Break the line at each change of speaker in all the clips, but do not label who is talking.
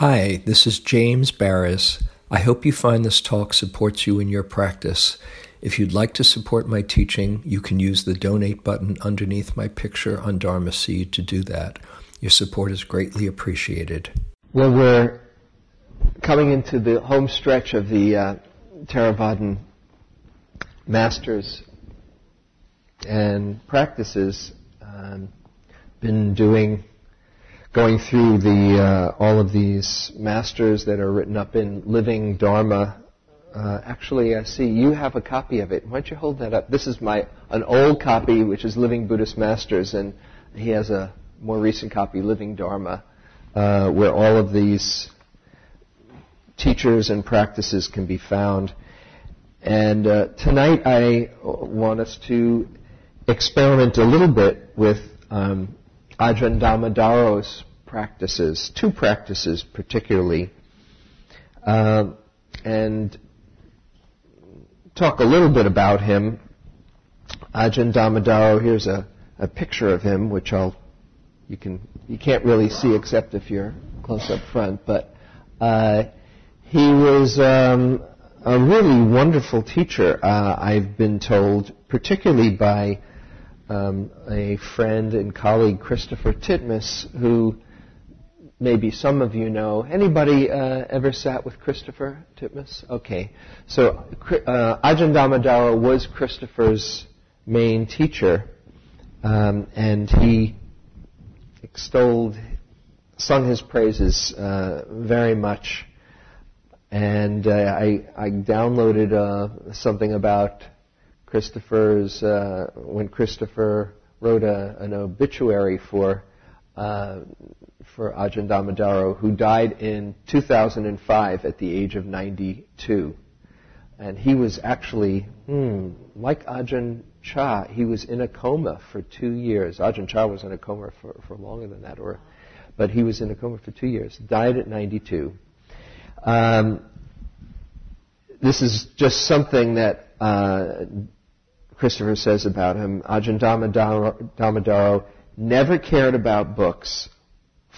Hi, this is James Baraz. I hope you find this talk supports you in your practice. If you'd like to support my teaching, you can use the donate button underneath my picture on Dharma Seed to do that. Your support is greatly appreciated.
Well, we're coming into the home stretch of the uh, Theravadan masters and practices. Um, been doing going through the uh, all of these masters that are written up in Living Dharma. Uh, actually, I see you have a copy of it. Why don't you hold that up? This is my an old copy, which is Living Buddhist Masters, and he has a more recent copy, Living Dharma, uh, where all of these teachers and practices can be found. And uh, tonight, I want us to experiment a little bit with um, Ajahn Dhammadharo's practices, two practices particularly, uh, and talk a little bit about him. Ajahn Dhammadharo, here's a, a picture of him, which I'll you can you can't really see except if you're close up front, but uh, he was um, a really wonderful teacher. Uh, I've been told, particularly by um, a friend and colleague, Christopher Titmuss, who maybe some of you know. Anybody uh, ever sat with Christopher Titmuss? Okay. So uh, Ajahn Dhammadharo was Christopher's main teacher, um, and he extolled, sung his praises uh, very much. And uh, I, I downloaded uh, something about Christopher's, uh, when Christopher wrote a, an obituary for, uh, for Ajahn Dhammadharo, who died in 2005 at the age of 92. And he was actually, hmm, like Ajahn Chah, he was in a coma for two years. Ajahn Chah was in a coma for, for longer than that, or, but he was in a coma for two years. Died at 92. Um, this is just something that uh, Christopher says about him, Ajahn Dhammadharo never cared about books,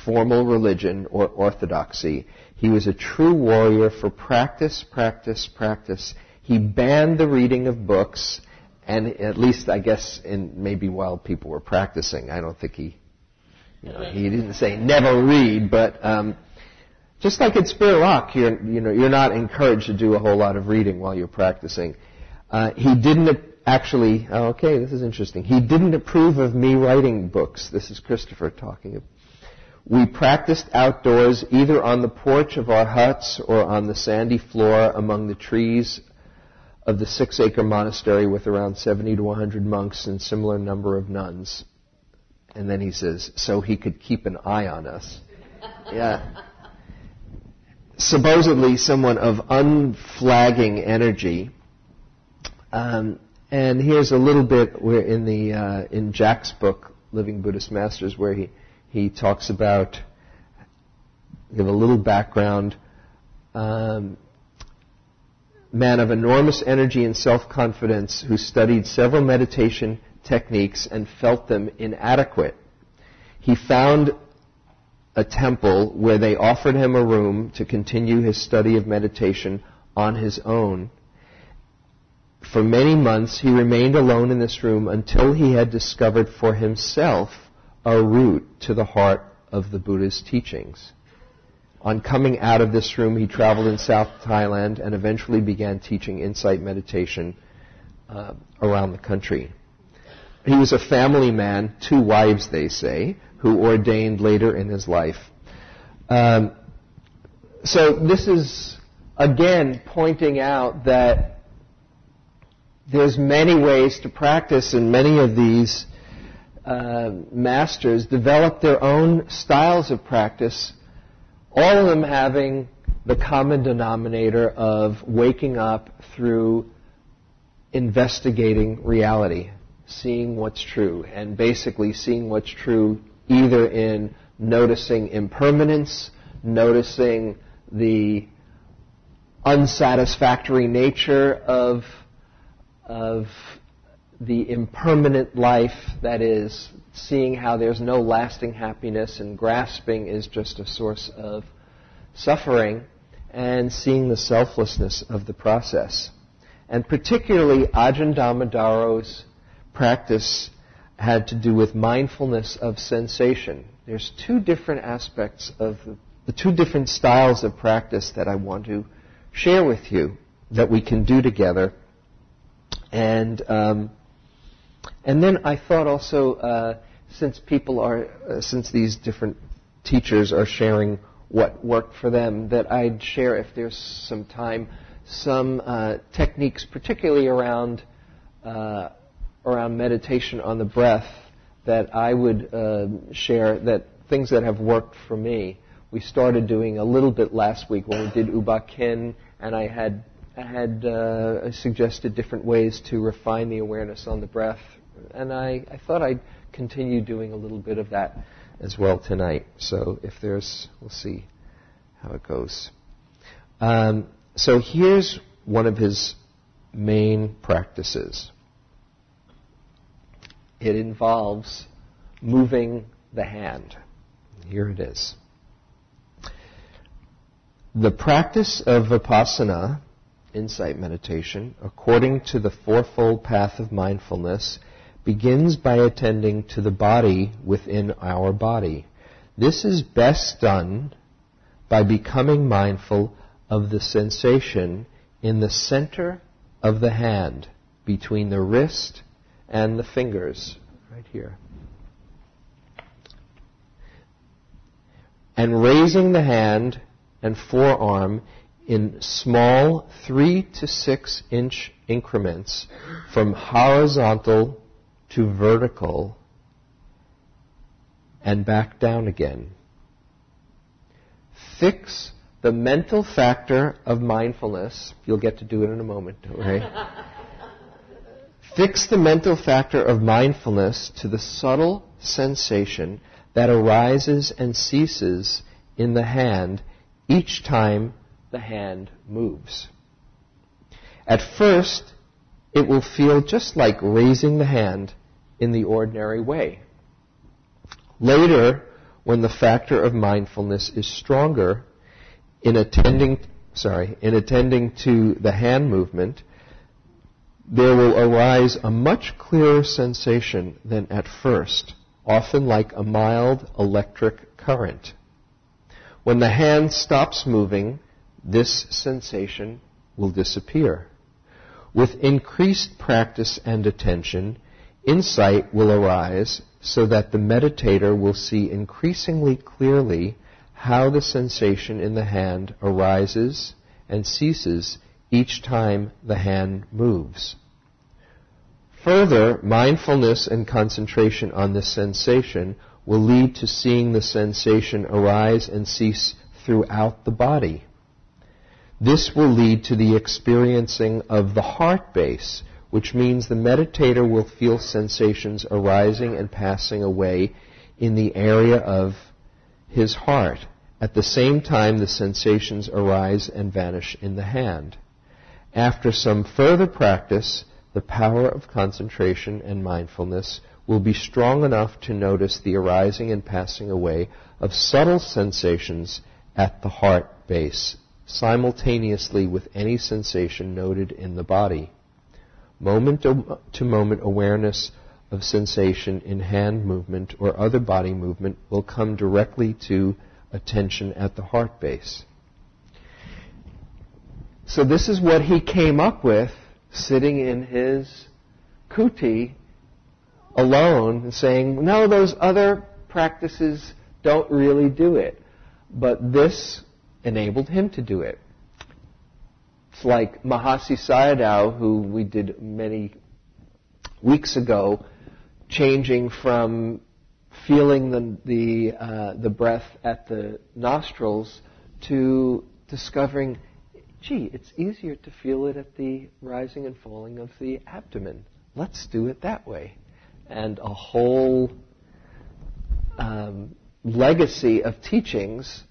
formal religion, or orthodoxy. He was a true warrior for practice, practice, practice. He banned the reading of books, and at least I guess in maybe while people were practicing. I don't think he, you know, he didn't say never read, but um, just like at Spirit Rock, you're, you know, you're not encouraged to do a whole lot of reading while you're practicing. Uh, he didn't actually, oh, okay, this is interesting. He didn't approve of me writing books. This is Christopher talking. We practiced outdoors either on the porch of our huts or on the sandy floor among the trees of the six acre monastery with around 70 to 100 monks and similar number of nuns. And then he says, so he could keep an eye on us. Yeah. Supposedly someone of unflagging energy. Um, and here's a little bit where in the uh, in Jack's book, Living Buddhist Masters, where he he talks about give a little background. Um, man of enormous energy and self-confidence who studied several meditation techniques and felt them inadequate. He found a temple where they offered him a room to continue his study of meditation on his own for many months, he remained alone in this room until he had discovered for himself a route to the heart of the Buddha's teachings. On coming out of this room, he traveled in South Thailand and eventually began teaching insight meditation uh, around the country. He was a family man, two wives, they say, who ordained later in his life. Um, so this is again pointing out that there's many ways to practice, and many of these uh, masters develop their own styles of practice, all of them having the common denominator of waking up through investigating reality, seeing what's true, and basically seeing what's true either in noticing impermanence, noticing the unsatisfactory nature of of the impermanent life that is seeing how there's no lasting happiness and grasping is just a source of suffering and seeing the selflessness of the process. And particularly Ajahn Dhammadharo's practice had to do with mindfulness of sensation. There's two different aspects of the, the two different styles of practice that I want to share with you that we can do together. And um, and then I thought also, uh, since people are, uh, since these different teachers are sharing what worked for them, that I'd share, if there's some time, some uh, techniques, particularly around uh, around meditation on the breath, that I would uh, share. That things that have worked for me. We started doing a little bit last week when we did U Ba and I had had uh, suggested different ways to refine the awareness on the breath, and I, I thought I'd continue doing a little bit of that as well tonight. So if there's, we'll see how it goes. Um, so here's one of his main practices. It involves moving the hand. Here it is. The practice of vipassana, insight meditation, according to the fourfold path of mindfulness, begins by attending to the body within our body. This is best done by becoming mindful of the sensation in the center of the hand between the wrist and the fingers, right here. And raising the hand and forearm in small three to six inch increments from horizontal to vertical and back down again. Fix the mental factor of mindfulness. You'll get to do it in a moment, right? Fix the mental factor of mindfulness to the subtle sensation that arises and ceases in the hand each time the hand moves. At first, it will feel just like raising the hand in the ordinary way. Later, when the factor of mindfulness is stronger, in attending, sorry, in attending to the hand movement, there will arise a much clearer sensation than at first, often like a mild electric current. When the hand stops moving, this sensation will disappear. With increased practice and attention, insight will arise so that the meditator will see increasingly clearly how the sensation in the hand arises and ceases each time the hand moves. Further, mindfulness and concentration on this sensation will lead to seeing the sensation arise and cease throughout the body. This will lead to the experiencing of the heart base, which means the meditator will feel sensations arising and passing away in the area of his heart. At the same time, the sensations arise and vanish in the hand. After some further practice, the power of concentration and mindfulness will be strong enough to notice the arising and passing away of subtle sensations at the heart base, simultaneously with any sensation noted in the body moment to moment awareness of sensation in hand movement or other body movement will come directly to attention at the heart base. So this is what he came up with sitting in his kuti alone and saying, no, those other practices don't really do it. But this enabled him to do it. It's like Mahasi Sayadaw, who we did many weeks ago, changing from feeling the the, uh, the breath at the nostrils to discovering, gee, it's easier to feel it at the rising and falling of the abdomen. Let's do it that way, and a whole um, legacy of teachings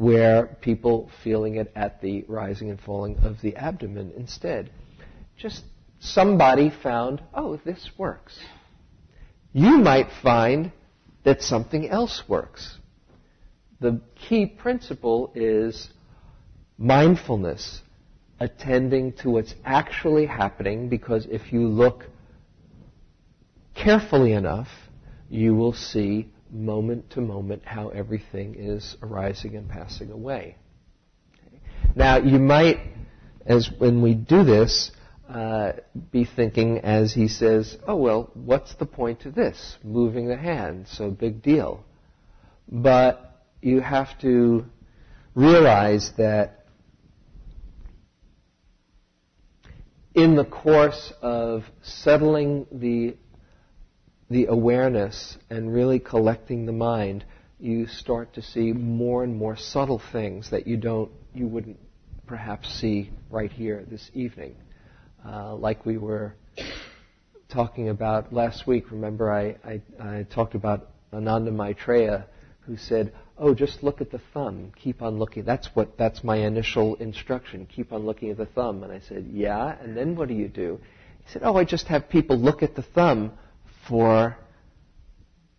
where people feeling it at the rising and falling of the abdomen instead. Just somebody found, oh, this works. You might find that something else works. the key principle is mindfulness, attending to what's actually happening, because if you look carefully enough, you will see moment to moment how everything is arising and passing away. Okay. Now, you might, as when we do this, uh, be thinking, as he says, oh, well, what's the point of this? Moving the hand, so big deal. But you have to realize that in the course of settling the the awareness and really collecting the mind, you start to see more and more subtle things that you don't, you wouldn't perhaps see right here this evening. Uh, like we were talking about last week. Remember, I, I, I talked about Ananda Maitreya, who said, "Oh, just look at the thumb. Keep on looking. That's what. That's my initial instruction. Keep on looking at the thumb." And I said, "Yeah." And then what do you do? He said, "Oh, I just have people look at the thumb for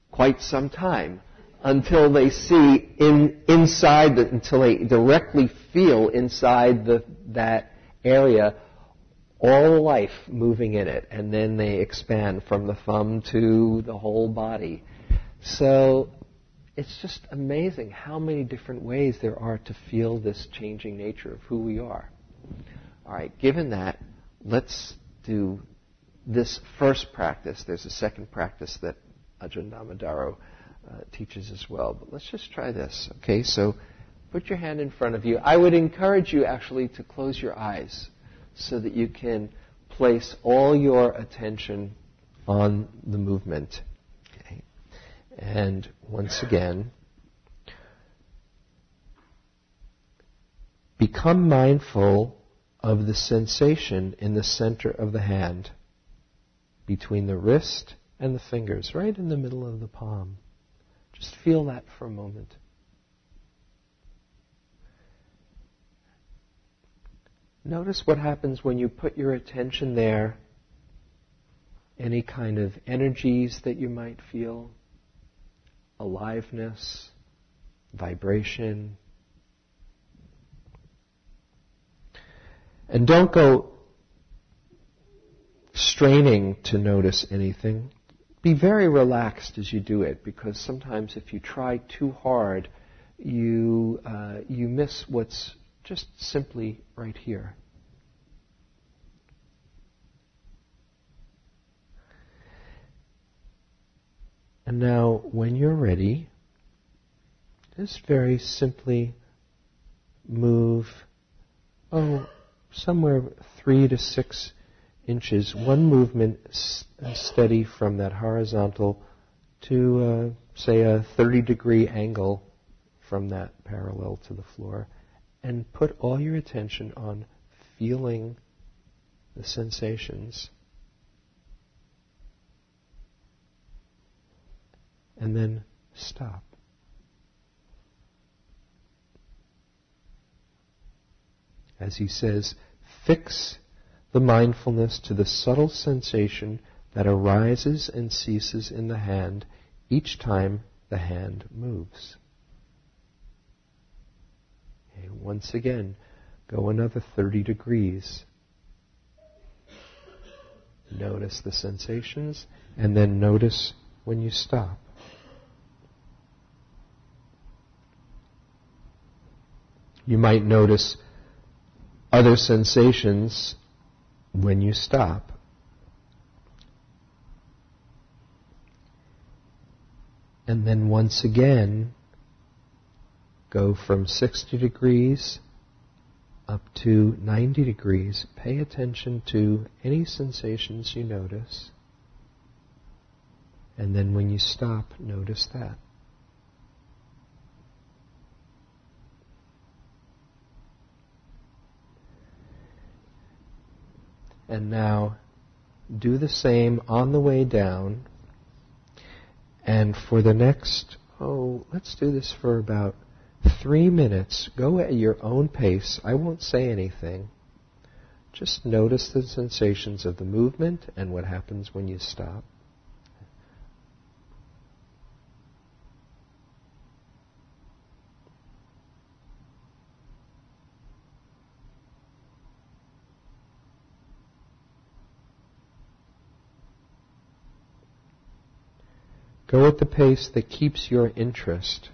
quite some time until they see in, inside the, until they directly feel inside the, that area all life moving in it, and then they expand from the thumb to the whole body. So it's just amazing how many different ways there are to feel this changing nature of who we are. All right, given that, let's do this first practice, there's a second practice that Ajahn Dhammadharo uh, teaches as well. But let's just try this. Okay, so put your hand in front of you. I would encourage you actually to close your eyes so that you can place all your attention on the movement. Okay. And once again, become mindful of the sensation in the center of the hand between the wrist and the fingers, right in the middle of the palm. Just feel that for a moment. Notice what happens when you put your attention there. Any kind of energies that you might feel, aliveness, vibration. And don't go straining to notice anything. Be very relaxed as you do it because sometimes if you try too hard, you, uh, you miss what's just simply right here. And now, when you're ready, just very simply move, oh, somewhere three to six inches, one movement steady from that horizontal to, uh, say, a 30 degree angle from that parallel to the floor, and put all your attention on feeling the sensations. And then stop. As he says, fix the mindfulness to the subtle sensation that arises and ceases in the hand each time the hand moves. Okay, once again, go another 30 degrees. Notice the sensations and then notice when you stop. You might notice other sensations when you stop. And then once again, go from 60 degrees up to 90 degrees. Pay attention to any sensations you notice. And then when you stop, notice that. And now do the same on the way down. And for the next, oh, let's do this for about three minutes. Go at your own pace. I won't say anything. Just notice the sensations of the movement and what happens when you stop. Go at the pace that keeps your interest.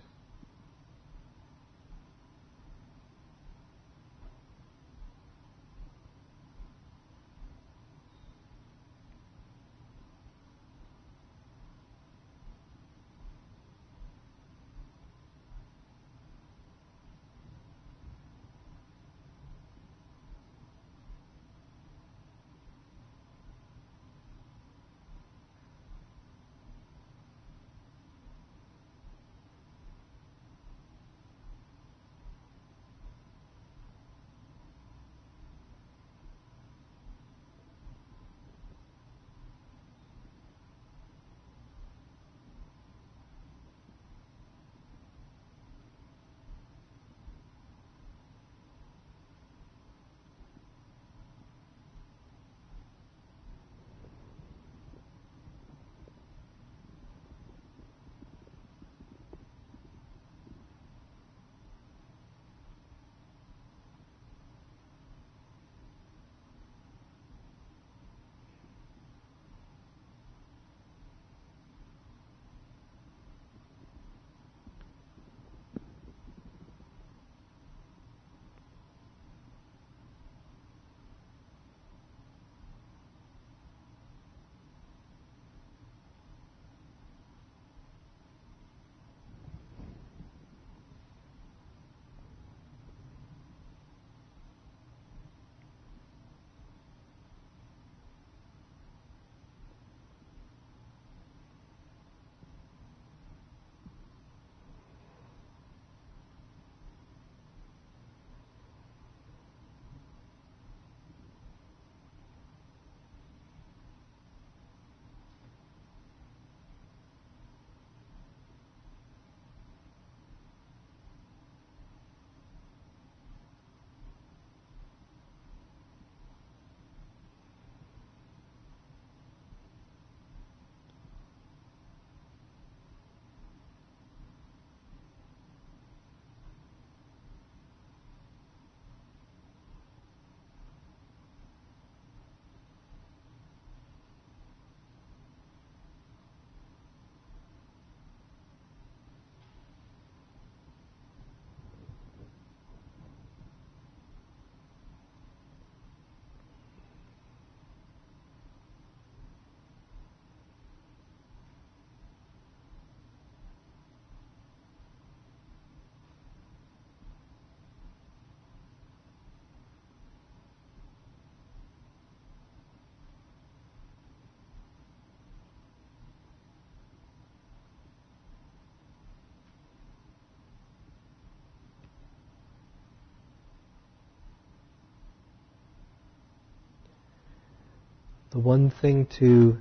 The one thing to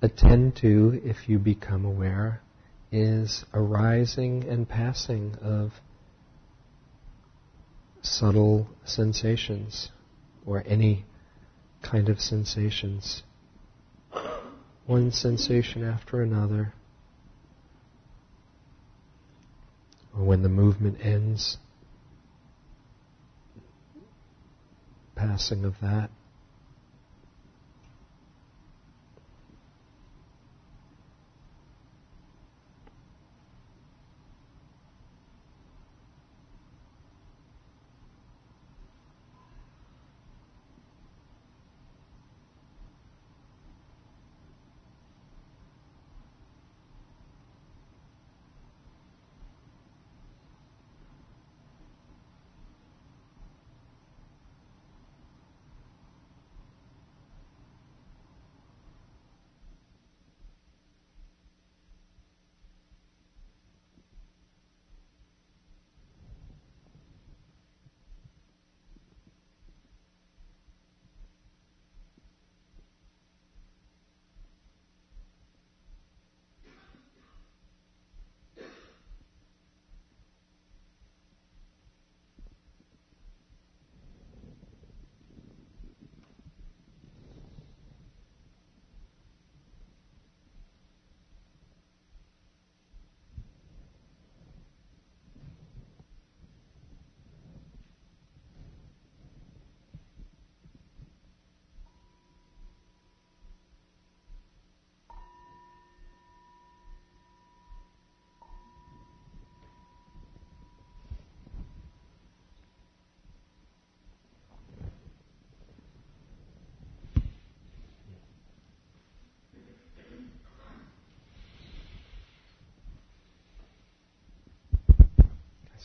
attend to if you become aware is arising and passing of subtle sensations or any kind of sensations. One sensation after another. Or when the movement ends, passing of that.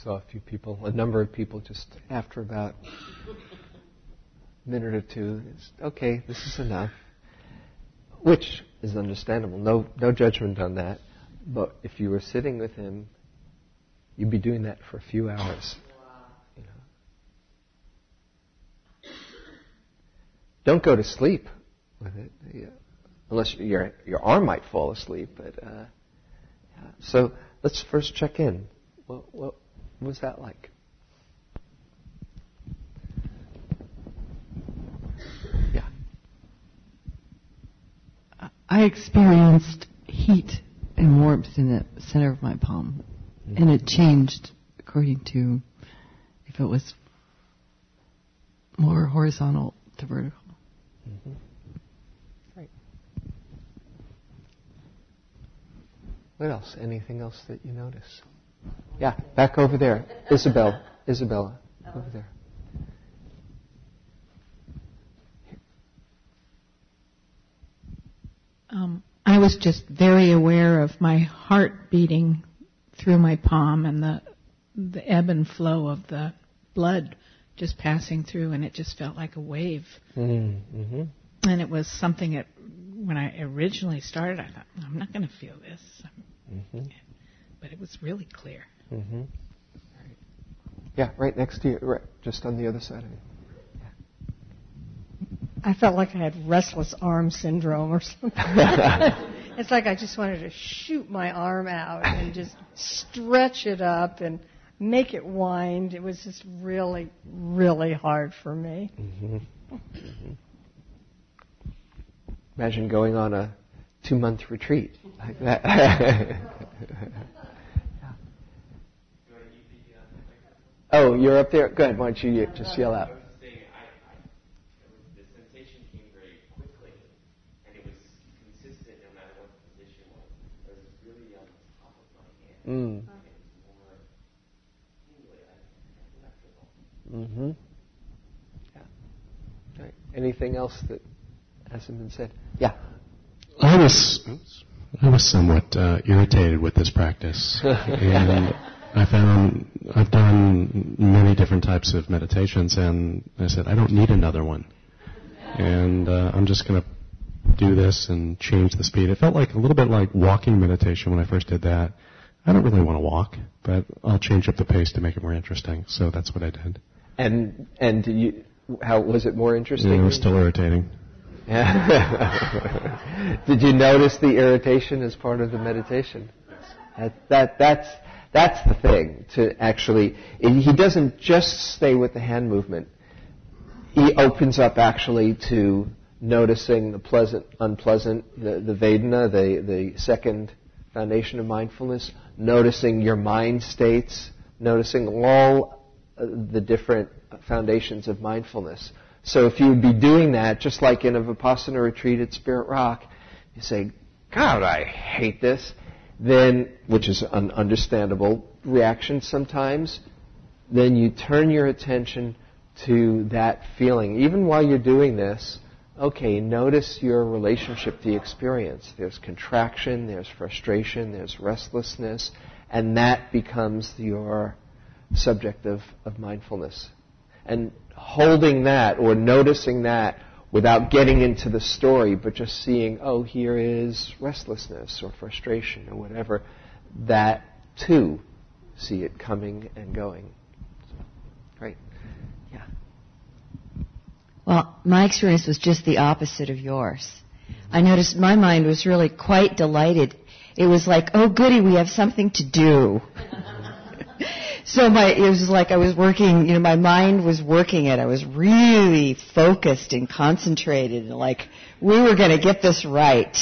Saw a few people, a number of people, just after about a minute or two. okay, this is enough, which is understandable. No, no judgment on that. But if you were sitting with him, you'd be doing that for a few hours. You know. Don't go to sleep with it, yeah. unless your your arm might fall asleep. But uh, yeah. so let's first check in. What, what, what was that like? Yeah.
I experienced heat and warmth in the center of my palm, mm-hmm. and it changed according to if it was more horizontal to vertical. Mm-hmm.
Right. What else? Anything else that you notice? Yeah, back over there. Isabel. Isabella. Over there.
Um, I was just very aware of my heart beating through my palm and the the ebb and flow of the blood just passing through, and it just felt like a wave. Mm-hmm. And it was something that when I originally started, I thought, I'm not going to feel this. Mm-hmm. But it was really clear. Mm-hmm.
Yeah, right next to you, right, just on the other side of you.
I felt like I had restless arm syndrome or something. it's like I just wanted to shoot my arm out and just stretch it up and make it wind. It was just really, really hard for me. Mm-hmm. Mm-hmm.
Imagine going on a two month retreat like that. Oh, you're up there? Go ahead. Why don't you just yell out? Mm. Mm-hmm. Yeah. Right. Anything else that hasn't been said? Yeah.
I was I was somewhat uh, irritated with this practice, and I found I've done many different types of meditations, and I said I don't need another one, and uh, I'm just going to do this and change the speed. It felt like a little bit like walking meditation when I first did that. I don't really want to walk, but I'll change up the pace to make it more interesting. So that's what I did.
And and you, how was it more interesting?
Yeah, it was still irritating.
did you notice the irritation as part of the meditation? That, that that's that's the thing to actually. He doesn't just stay with the hand movement. He opens up actually to noticing the pleasant, unpleasant, the, the Vedana, the the second foundation of mindfulness, noticing your mind states, noticing all uh, the different foundations of mindfulness. So if you would be doing that, just like in a Vipassana retreat at Spirit Rock, you say, God, I hate this, then, which is an understandable reaction sometimes, then you turn your attention to that feeling. Even while you're doing this, okay, notice your relationship to the experience. There's contraction, there's frustration, there's restlessness, and that becomes your subject of, of mindfulness. And holding that or noticing that without getting into the story, but just seeing, oh, here is restlessness or frustration or whatever, that too, see it coming and going. right? Yeah.
Well, my experience was just the opposite of yours. I noticed my mind was really quite delighted. It was like, oh goody, we have something to do. So my, it was like I was working, you know, my mind was working it. I was really focused and concentrated and like, we were going to get this right.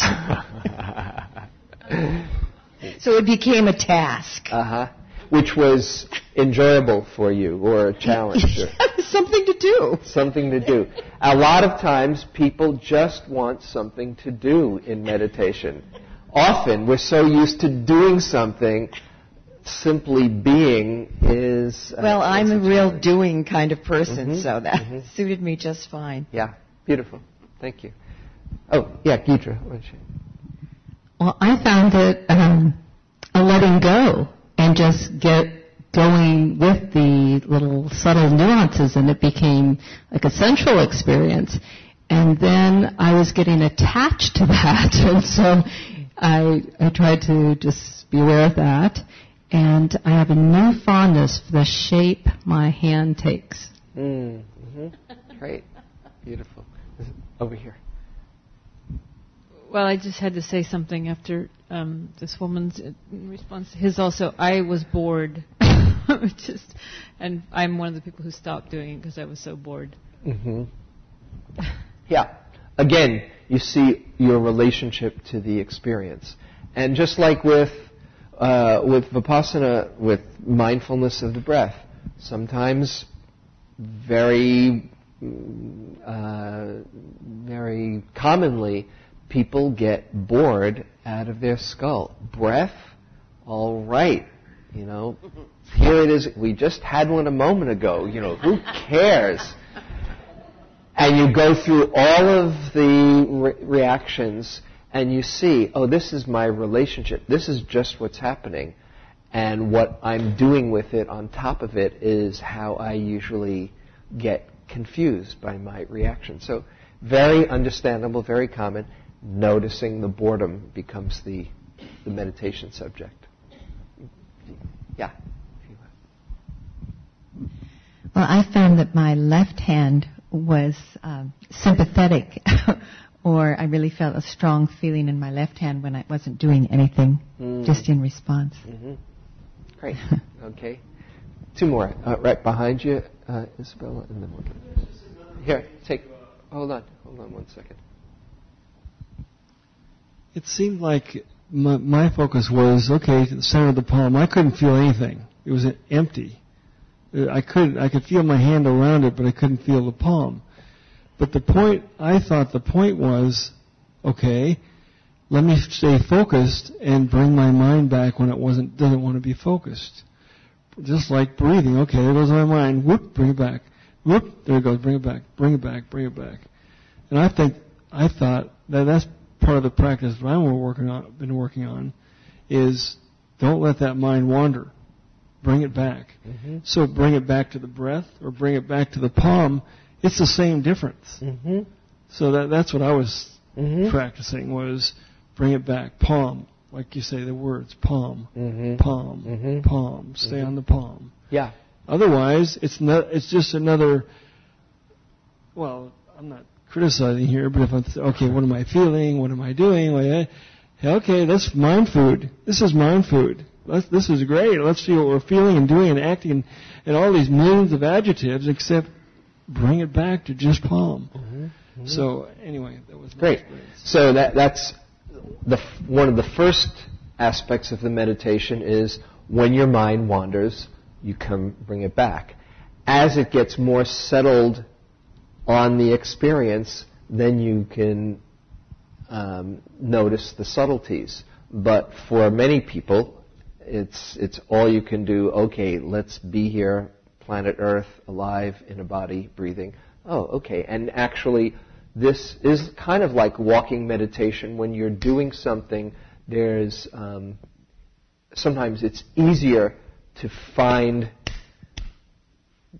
so it became a task.
Uh huh which was enjoyable for you or a challenge?
Or something to do.
Something to do. A lot of times people just want something to do in meditation. Often we're so used to doing something, simply being is.
Uh, well, I'm a, a real doing kind of person, mm-hmm. so that mm-hmm. suited me just fine.
Yeah, beautiful. Thank you. Oh, yeah, Gidra.
Well, I found it um, a letting go and just get
going with the little subtle nuances and it became like a central experience. And then I was getting attached to that. And so I, I tried to just be aware of that. And I have a new fondness for the shape my hand takes.
Mm-hmm. Great. Beautiful. Over here.
Well, I just had to say something after um, this woman's in response to his. Also, I was bored, just, and I'm one of the people who stopped doing it because I was so bored.
Mm-hmm. Yeah. Again, you see your relationship to the experience, and just like with uh, with vipassana, with mindfulness of the breath, sometimes very uh, very commonly people get bored out of their skull. Breath, all right, you know, here it is. We just had one a moment ago. You know, who cares? And you go through all of the re- reactions and you see, oh, this is my relationship. This is just what's happening. And what I'm doing with it on top of it is how I usually get confused by my reaction. So, very understandable, very common noticing the boredom becomes the, the meditation subject. Yeah.
Well, I found that my left hand was uh, sympathetic, or I really felt a strong feeling in my left hand when I wasn't doing anything, mm. just in response.
Mm-hmm. Great. okay. Two more. Uh, right behind you, uh, Isabella, and then one. Here, take. Hold on. Hold on one second
it seemed like my, my focus was okay the center of the palm. I couldn't feel anything. It was empty. I could I could feel my hand around it, but I couldn't feel the palm. But the point I thought the point was, okay, let me stay focused and bring my mind back when it wasn't doesn't want to be focused. Just like breathing. Okay, there goes my mind. Whoop, bring it back. Whoop, there it goes. Bring it back. Bring it back. Bring it back. And I think I thought that that's part of the practice that I'm working on, been working on, is don't let that mind wander. Bring it back. Mm-hmm. So bring it back to the breath or bring it back to the palm. It's the same difference. Mm-hmm. So that that's what I was mm-hmm. practicing was bring it back. Palm, like you say the words palm,
mm-hmm.
palm,
mm-hmm.
palm. Stay
Mm-hmm.
on the palm.
Yeah.
Otherwise, it's not. It's just another. Well, I'm not criticizing here, but if I'm okay, what am I feeling? What am I doing? Like, okay, that's mind food. This is mind food. Let's, this is great. Let's see what we're feeling and doing and acting and, and all these millions of adjectives, except bring it back to just palm.
Mm-hmm. Mm-hmm.
So anyway, that was
great. So that that's the one of the first aspects of the meditation is when your mind wanders, you come bring it back. As it gets more settled on the experience, then you can um, notice the subtleties. But for many people, it's it's all you can do. Okay, let's be here, planet Earth, alive in a body, breathing. Oh, okay. And actually, this is kind of like walking meditation. When you're doing something, there's um, sometimes it's easier to find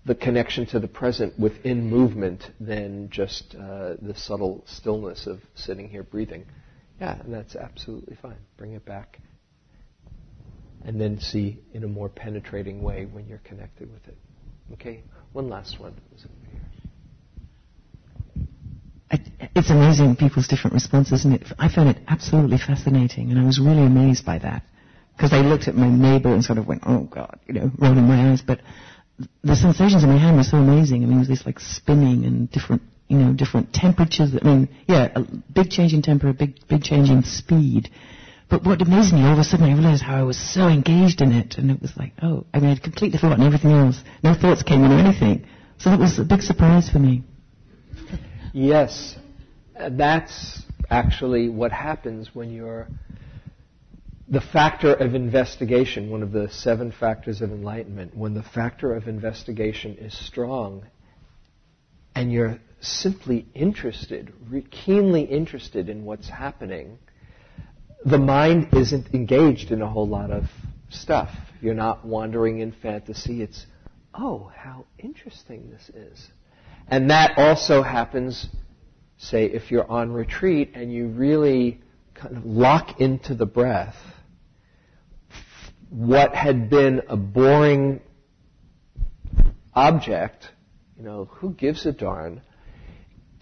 the connection to the present within movement than just uh, the subtle stillness of sitting here breathing. Yeah, and that's absolutely fine. Bring it back. And then see in a more penetrating way when you're connected with it. Okay, one last one.
It's amazing people's different responses, and it, I found it absolutely fascinating, and I was really amazed by that because I looked at my neighbor and sort of went, "Oh God," you know, rolling my eyes, but the sensations in my hand were so amazing. I mean, it was this like spinning and different, you know, different temperatures. I mean, yeah, a big change in temperature, a big, big change in speed. But what amazed me, all of a sudden I realized how I was so engaged in it, and it was like, oh, I mean, I'd completely forgotten everything else. No thoughts came in or anything. So that was a big surprise for me.
Yes, uh, that's actually what happens when you're the factor of investigation, one of the seven factors of enlightenment, when the factor of investigation is strong and you're simply interested, re- keenly interested in what's happening, the mind isn't engaged in a whole lot of stuff. You're not wandering in fantasy. It's, oh, how interesting this is. And that also happens, say, if you're on retreat and you really kind of lock into the breath. What had been a boring object, you know, who gives a darn,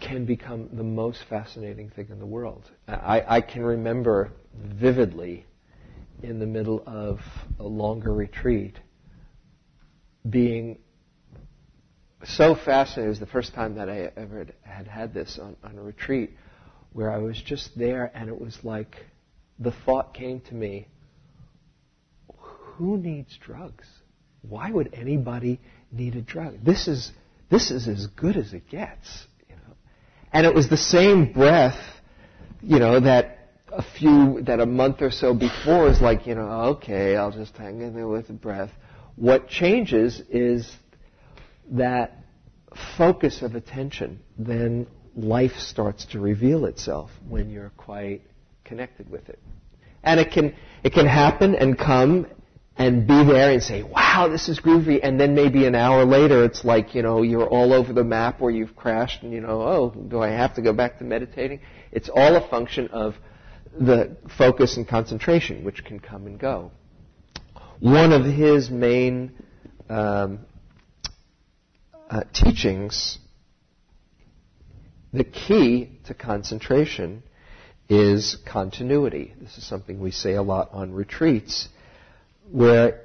can become the most fascinating thing in the world. I, I can remember vividly in the middle of a longer retreat being so fascinated. It was the first time that I ever had had this on, on a retreat where I was just there and it was like the thought came to me who needs drugs? Why would anybody need a drug? This is, this is as good as it gets. And it was the same breath, you know, that a few, that a month or so before is like, you know, okay, I'll just hang in there with the breath. What changes is that focus of attention, then life starts to reveal itself when you're quite connected with it. And it can, it can happen and come and be there and say, wow, this is groovy. And then maybe an hour later, it's like, you know, you're all over the map or you've crashed and you know, oh, do I have to go back to meditating? It's all a function of the focus and concentration, which can come and go. One of his main um, uh, teachings, the key to concentration is continuity. This is something we say a lot on retreats, where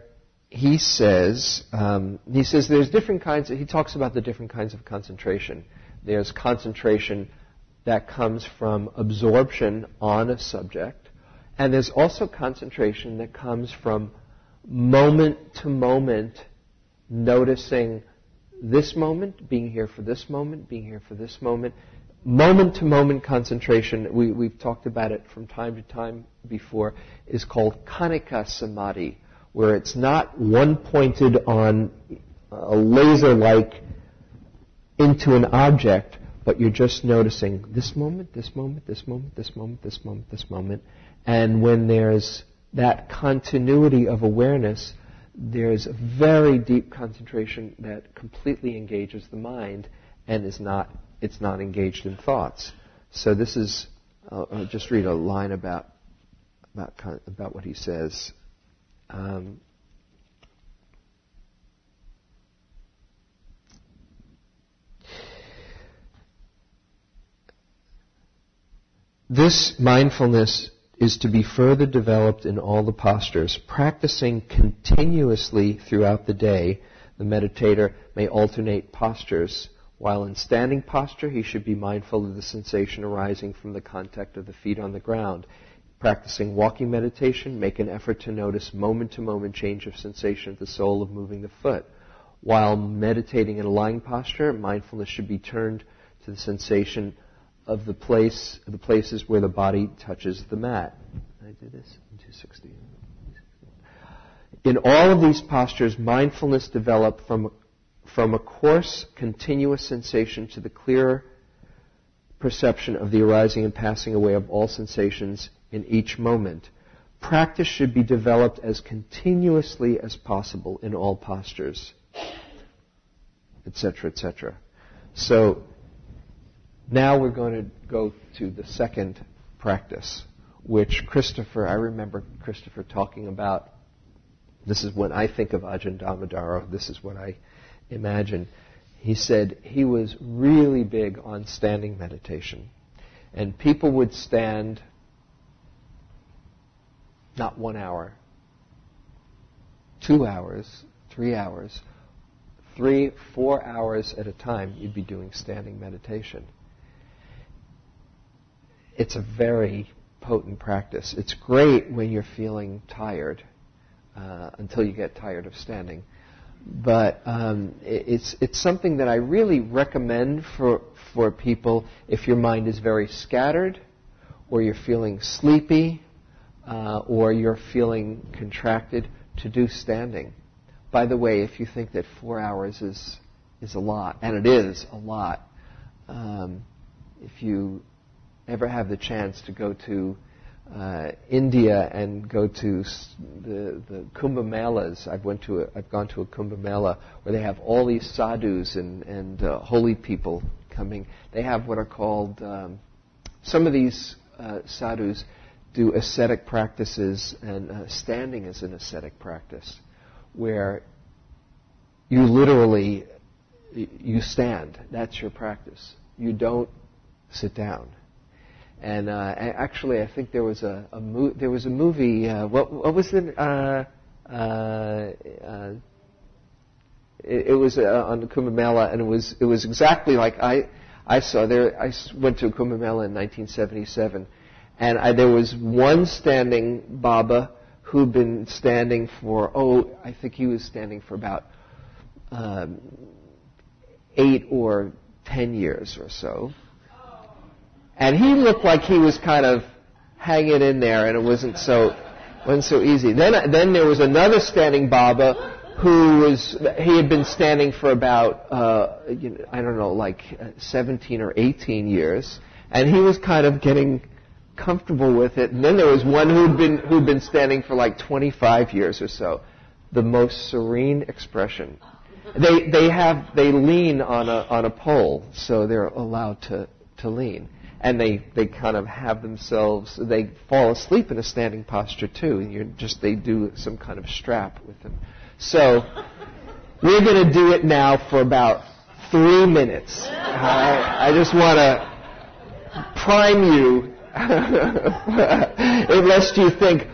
he says um, he says there's different kinds. Of, he talks about the different kinds of concentration. There's concentration that comes from absorption on a subject, and there's also concentration that comes from moment to moment noticing this moment, being here for this moment, being here for this moment. Moment to moment concentration, we, we've talked about it from time to time before, is called Khanika Samadhi, where it's not one pointed on a laser like into an object, but you're just noticing this moment, this moment, this moment, this moment, this moment, this moment. And when there's that continuity of awareness, there's a very deep concentration that completely engages the mind and is not it's not engaged in thoughts. So this is I'll, I'll just read a line about about about what he says. Um, this mindfulness is to be further developed in all the postures. Practicing continuously throughout the day, the meditator may alternate postures. While in standing posture, he should be mindful of the sensation arising from the contact of the feet on the ground. Practicing walking meditation, make an effort to notice moment to moment change of sensation at the sole of moving the foot. While meditating in a lying posture, mindfulness should be turned to the sensation of the place, the places where the body touches the mat. I do this in 260. In all of these postures, mindfulness developed from, from a coarse, continuous sensation to the clearer perception of the arising and passing away of all sensations in each moment. Practice should be developed as continuously as possible in all postures, etc., etc. So now we're going to go to the second practice, which Christopher, I remember Christopher talking about. This is when I think of Ajahn Dhammadharo, this is what I imagine. He said he was really big on standing meditation. And people would stand not one hour, two hours, three hours, three, four hours at a time, you'd be doing standing meditation it's a very potent practice. It's great when you're feeling tired uh, until you get tired of standing. But um, it's it's something that I really recommend for for people if your mind is very scattered, or you're feeling sleepy, uh, or you're feeling contracted to do standing. By the way, if you think that four hours is is a lot, and it is a lot, um, if you ever have the chance to go to uh, India and go to the, the Kumbh Melas. I've went to a, I've gone to a Kumbh Mela where they have all these sadhus and and uh, holy people coming. They have what are called um, some of these uh, sadhus do ascetic practices, and uh, standing is an ascetic practice, where you literally you stand. That's your practice. You don't sit down. And uh, actually, I think there was a, a mo- there was a movie. Uh, what, what was the uh, uh, it, it, was uh, on Kumbh and it was it was exactly like I I saw there. I went to Kumbh in 1977, and I, there was one standing Baba who'd been standing for oh I think he was standing for about um, eight or ten years or so and he looked like he was kind of hanging in there, and it wasn't so wasn't so easy. Then then there was another standing Baba who was he had been standing for about uh, you know, I don't know like uh, 17 or 18 years, and he was kind of getting comfortable with it. And then there was one who'd been who'd been standing for like 25 years or so. The most serene expression. They they have they lean on a on a pole, so they're allowed to to lean and they, they kind of have themselves, they fall asleep in a standing posture too. You're just, they do some kind of strap with them. So, we're going to do it now for about three minutes. I, I just want to prime you, lest you think,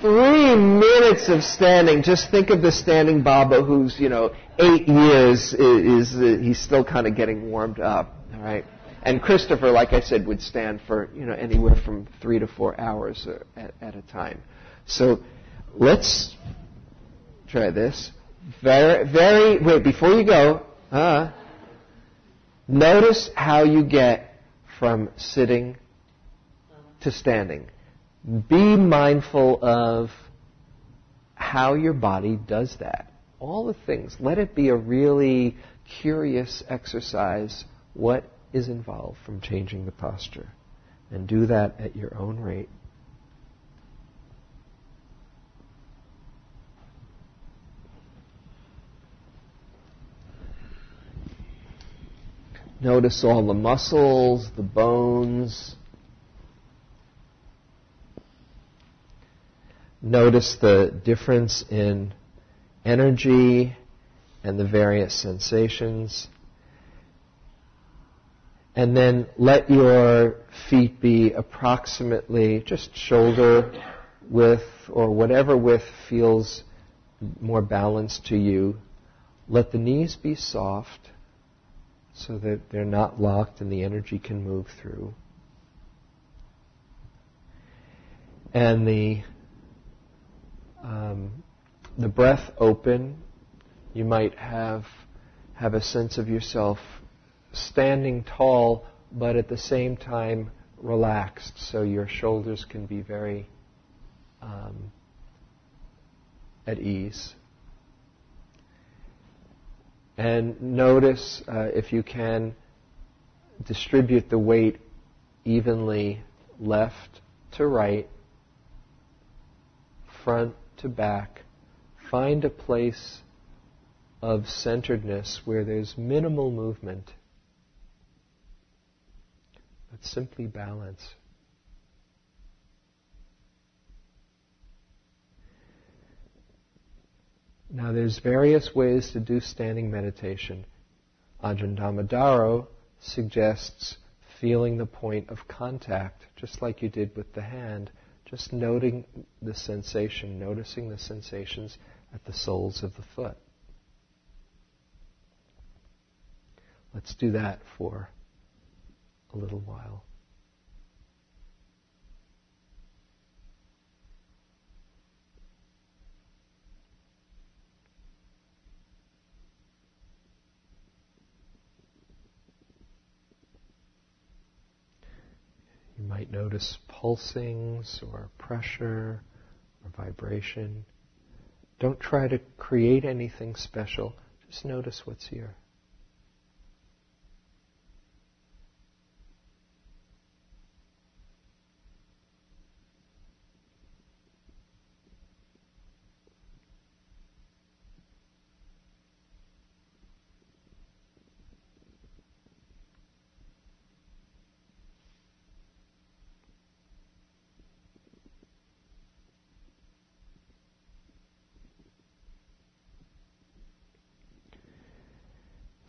three minutes of standing. Just think of the standing Baba who's, you know, eight years is, is uh, he's still kind of getting warmed up. All right. And Christopher, like I said, would stand for you know anywhere from three to four hours uh, at, at a time. So let's try this. Very, very. Wait, before you go, uh, notice how you get from sitting to standing. Be mindful of how your body does that. All the things. Let it be a really curious exercise. What is involved from changing the posture. And do that at your own rate. Notice all the muscles, the bones. Notice the difference in energy and the various sensations. And then let your feet be approximately just shoulder width or whatever width feels more balanced to you. Let the knees be soft so that they're not locked and the energy can move through. And the um, the breath open. You might have have a sense of yourself standing tall, but at the same time relaxed, so your shoulders can be very um, at ease. And notice, uh, if you can, distribute the weight evenly left to right, front to back. Find a place of centeredness where there's minimal movement but simply balance. Now, there's various ways to do standing meditation. Ajahn Dhammadharo suggests feeling the point of contact, just like you did with the hand, just noting the sensation, noticing the sensations at the soles of the foot. Let's do that for a little while. You might notice pulsings or pressure or vibration. Don't try to create anything special, just notice what's here.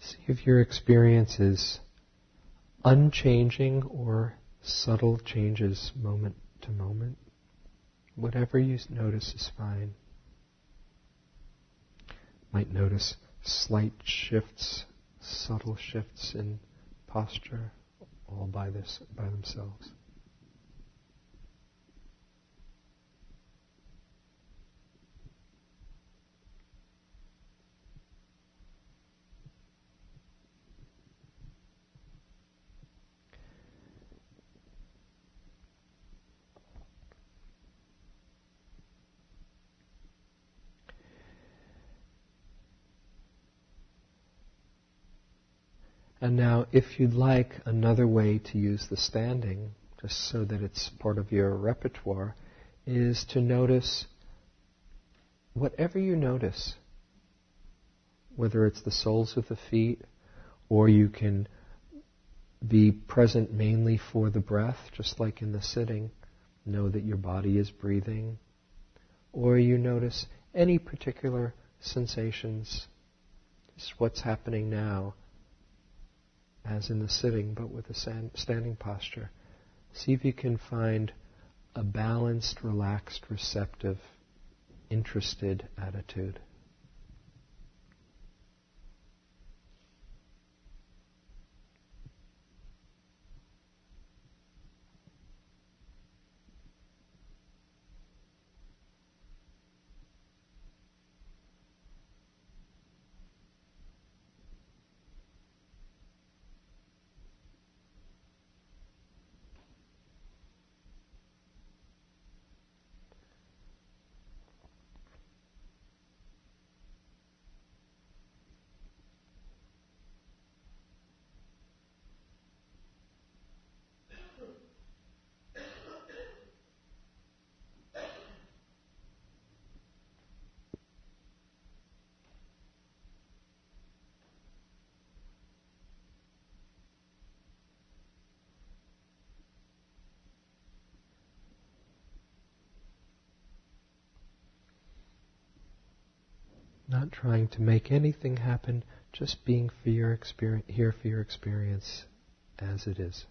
See if your experience is unchanging or subtle changes moment to moment. Whatever you notice is fine. Might notice slight shifts, subtle shifts in posture, all by this by themselves. And now, if you'd like another way to use the standing, just so that it's part of your repertoire, is to notice whatever you notice, whether it's the soles of the feet, or you can be present mainly for the breath, just like in the sitting. Know that your body is breathing. Or you notice any particular sensations, just what's happening now as in the sitting, but with a standing posture. See if you can find a balanced, relaxed, receptive, interested attitude. Not trying to make anything happen, just being for your experience, here for your experience as it is.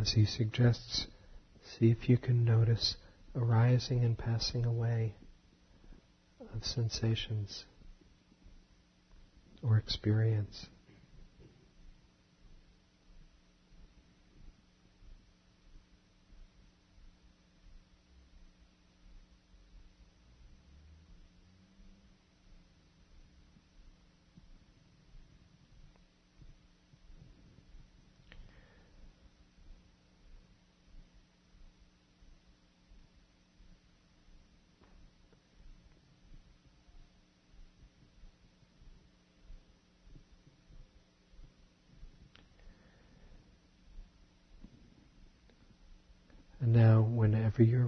As he suggests, see if you can notice arising and passing away of sensations or experience.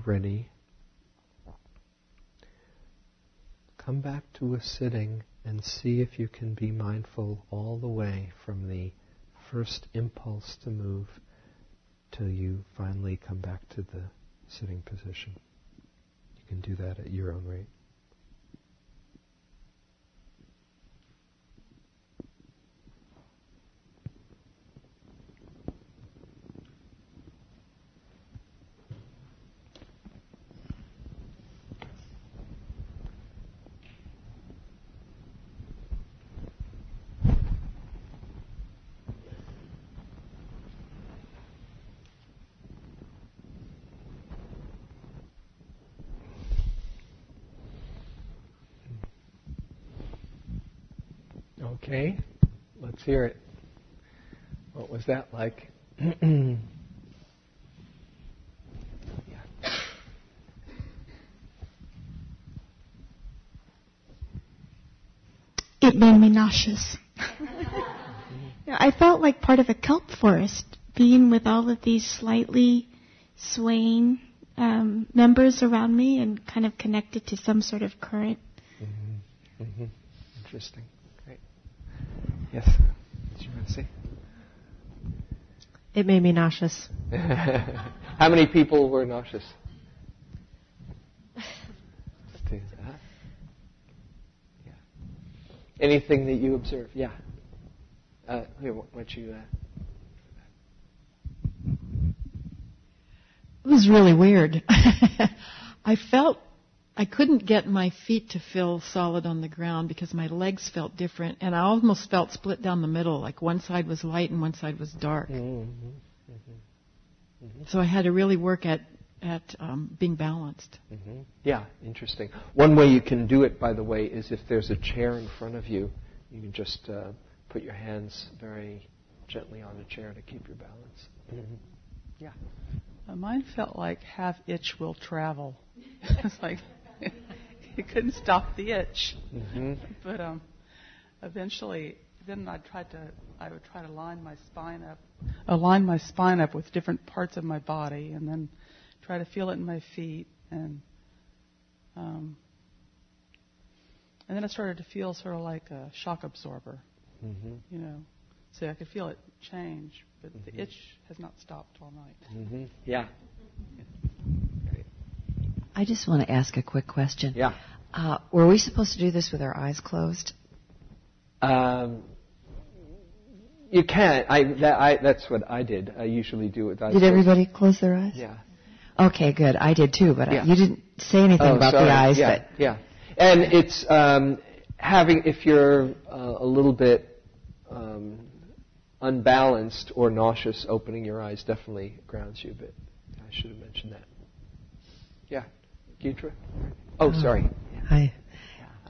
Ready, come back to a sitting and see if you can be mindful all the way from the first impulse to move till you finally come back to the sitting position. You can do that at your own rate. Okay, let's hear it. What was that like?
it made me nauseous. I felt like part of a kelp forest, being with all of these slightly swaying um, members around me and kind of connected to some sort of current.
Mm-hmm. Mm-hmm. Interesting. Yes. Did you want to say?
It made me nauseous.
How many people were nauseous? Yeah. Anything that you observe? Yeah. Uh, here, why don't you? Uh,
It was really weird. I felt I couldn't get my feet to feel solid on the ground because my legs felt different, and I almost felt split down the middle, like one side was light and one side was dark.
Mm-hmm. Mm-hmm.
Mm-hmm. So I had to really work at at um, being balanced.
Mm-hmm. Yeah, interesting. One way you can do it, by the way, is if there's a chair in front of you, you can just uh, put your hands very gently on the chair to keep your balance. Mm-hmm. Yeah.
Mine felt like half itch will travel. it's like you couldn't stop the itch.
Mm-hmm.
But um, eventually, then I tried to. I would try to line my spine up, align my spine up with different parts of my body, and then try to feel it in my feet, and um, and then I started to feel sort of like a shock absorber.
Mm-hmm.
You know, so I could feel it change, but
mm-hmm.
the itch has not stopped all night.
Mm-hmm. Yeah.
I just want to ask a quick question.
Yeah.
Uh, were we supposed to do this with our eyes closed?
Um, you can. I, that, I, that's what I did. I usually do it with eyes
Did
closed.
everybody close their eyes?
Yeah.
Okay, good. I did too, but
Yeah.
I, you didn't say anything
Oh,
about
sorry.
the eyes.
Yeah,
But
yeah. And it's um, having if you're uh, a little bit um, unbalanced or nauseous, opening your eyes definitely grounds you a bit. I should have mentioned that. Yeah, Gidra. Oh,
Uh,
sorry.
Hi.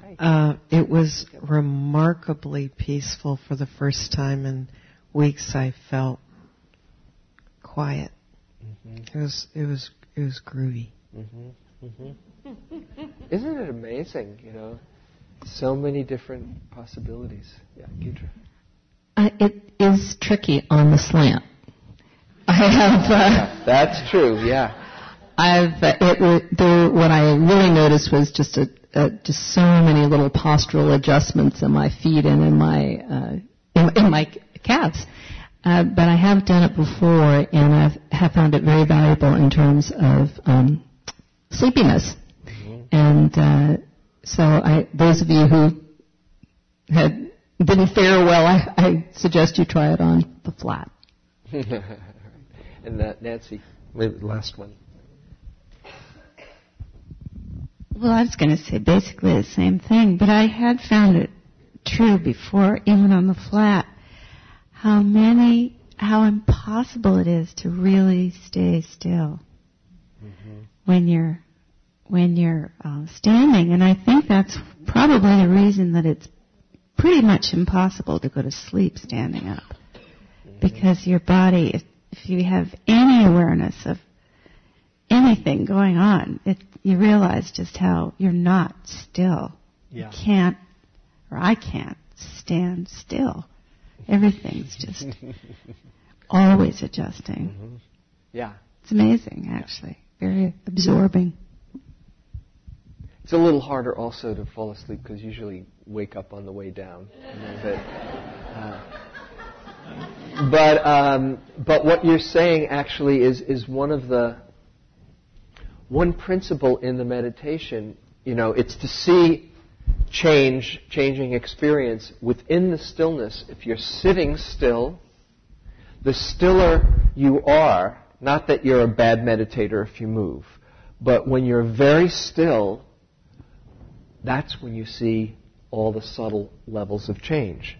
Hi.
Uh, it was remarkably peaceful for the first time in weeks. I felt quiet.
Mm-hmm.
It was it was it was groovy.
Mm-hmm. Mm-hmm. Isn't it amazing? You know, so many different possibilities. Yeah, Gidra.
Uh, it is tricky on the slant. I have. Uh,
Yeah, that's true. Yeah.
I've it, there, what I really noticed was just a, a just so many little postural adjustments in my feet and in my uh, in, in my calves. Uh, but I have done it before, and I have found it very valuable in terms of um, sleepiness. And uh, so, I, those of you who had didn't fare well, I, I suggest you try it on the flat.
and that Nancy, last one.
Well, I was going to say basically the same thing, but I had found it true before, even on the flat, how many, how impossible it is to really stay still when you're when you're uh, standing, and I think that's probably the reason that it's pretty much impossible to go to sleep standing up, because your body, if, if you have any awareness of anything going on, it, you realize just how you're not still.
Yeah.
You can't, or I can't, stand still. Everything's just always adjusting.
Mm-hmm. Yeah.
It's amazing, actually. Very absorbing.
It's a little harder also to fall asleep because usually wake up on the way down. But uh, but, um, but what you're saying actually is is one of the one principle in the meditation. You know, it's to see change, changing experience within the stillness. If you're sitting still, the stiller you are. Not that you're a bad meditator if you move, but when you're very still, that's when you see all the subtle levels of change.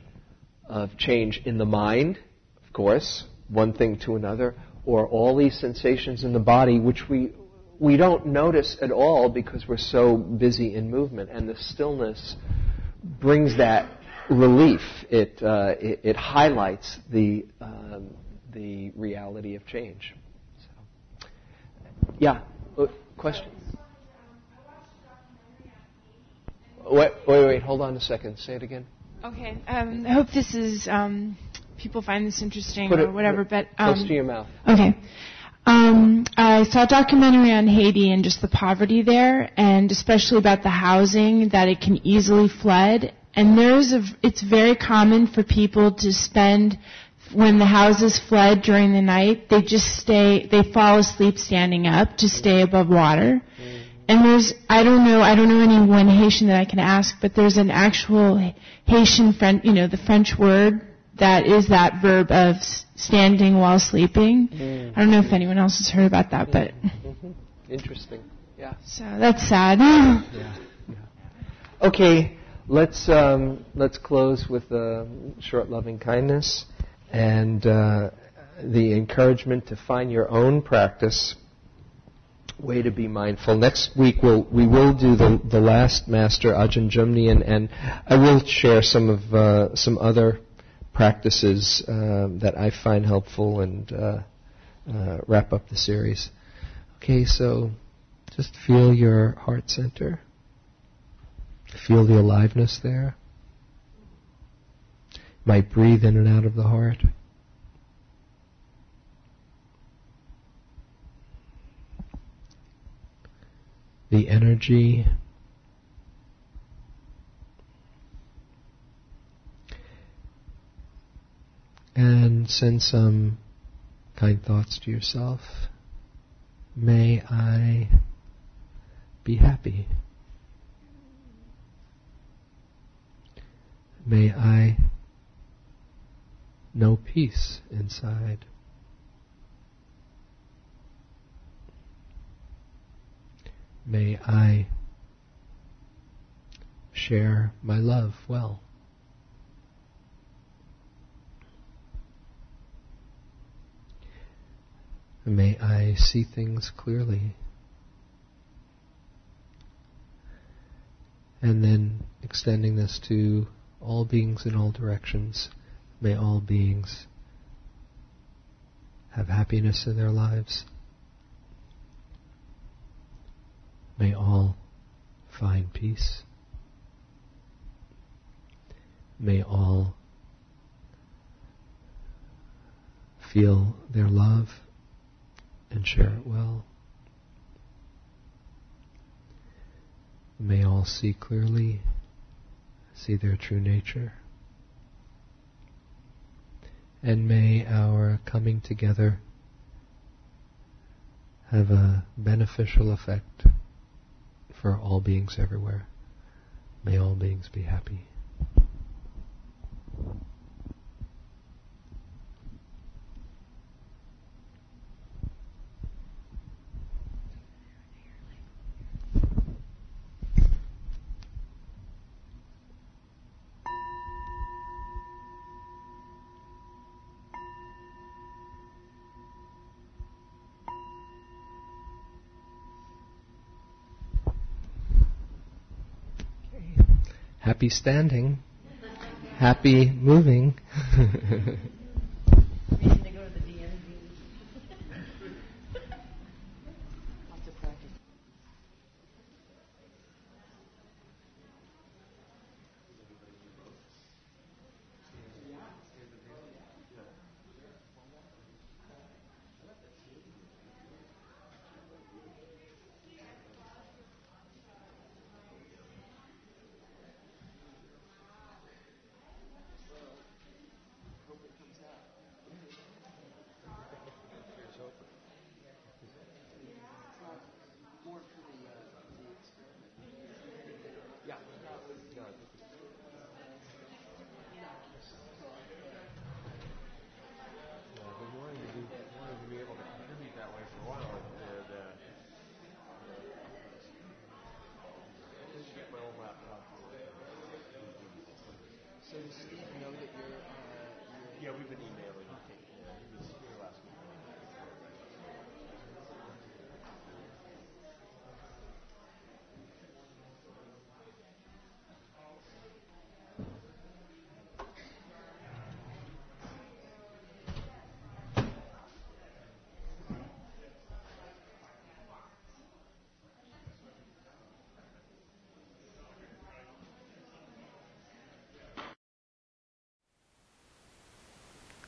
Of change in the mind, of course, one thing to another, or all these sensations in the body which we, we don't notice at all because we're so busy in movement. And the stillness brings that relief. It, uh, it, it, highlights the, um, the reality of change. So, yeah, uh, question? Wait, wait, wait, hold on a second. Say it again.
Okay. Um, I hope this is um, people find this interesting
Put
or
it
whatever. But um,
close to your mouth.
Okay. Um, I saw a documentary on Haiti and just the poverty there, and especially about the housing that it can easily flood. And there's a, it's very common for people to spend when the houses flood during the night. They just stay, they fall asleep standing up to stay above water. And there's, I don't know, I don't know any one Haitian that I can ask, but there's an actual Haitian French, you know, the French word that is that verb of standing while sleeping.
Mm.
I don't know if anyone else has heard about that, but
Mhm. Interesting. Yeah.
so that's sad.
Yeah. Okay, let's um, let's close with a short loving kindness and uh, the encouragement to find your own practice way to be mindful. Next week we'll we will do the the last master Ajahn Jumnian, and I will share some of uh, some other practices um, that I find helpful and uh, uh, wrap up the series. Okay, so just feel your heart center. Feel the aliveness there. Might breathe in and out of the heart. The energy. And send some kind thoughts to yourself. May I be happy. May I know peace inside. May I share my love well. May I see things clearly. And then extending this to all beings in all directions. May all beings have happiness in their lives. May all find peace. May all feel their love and share it well. May all see clearly, see their true nature. And may our coming together have a beneficial effect for all beings everywhere. May all beings be happy. Happy standing. Happy moving.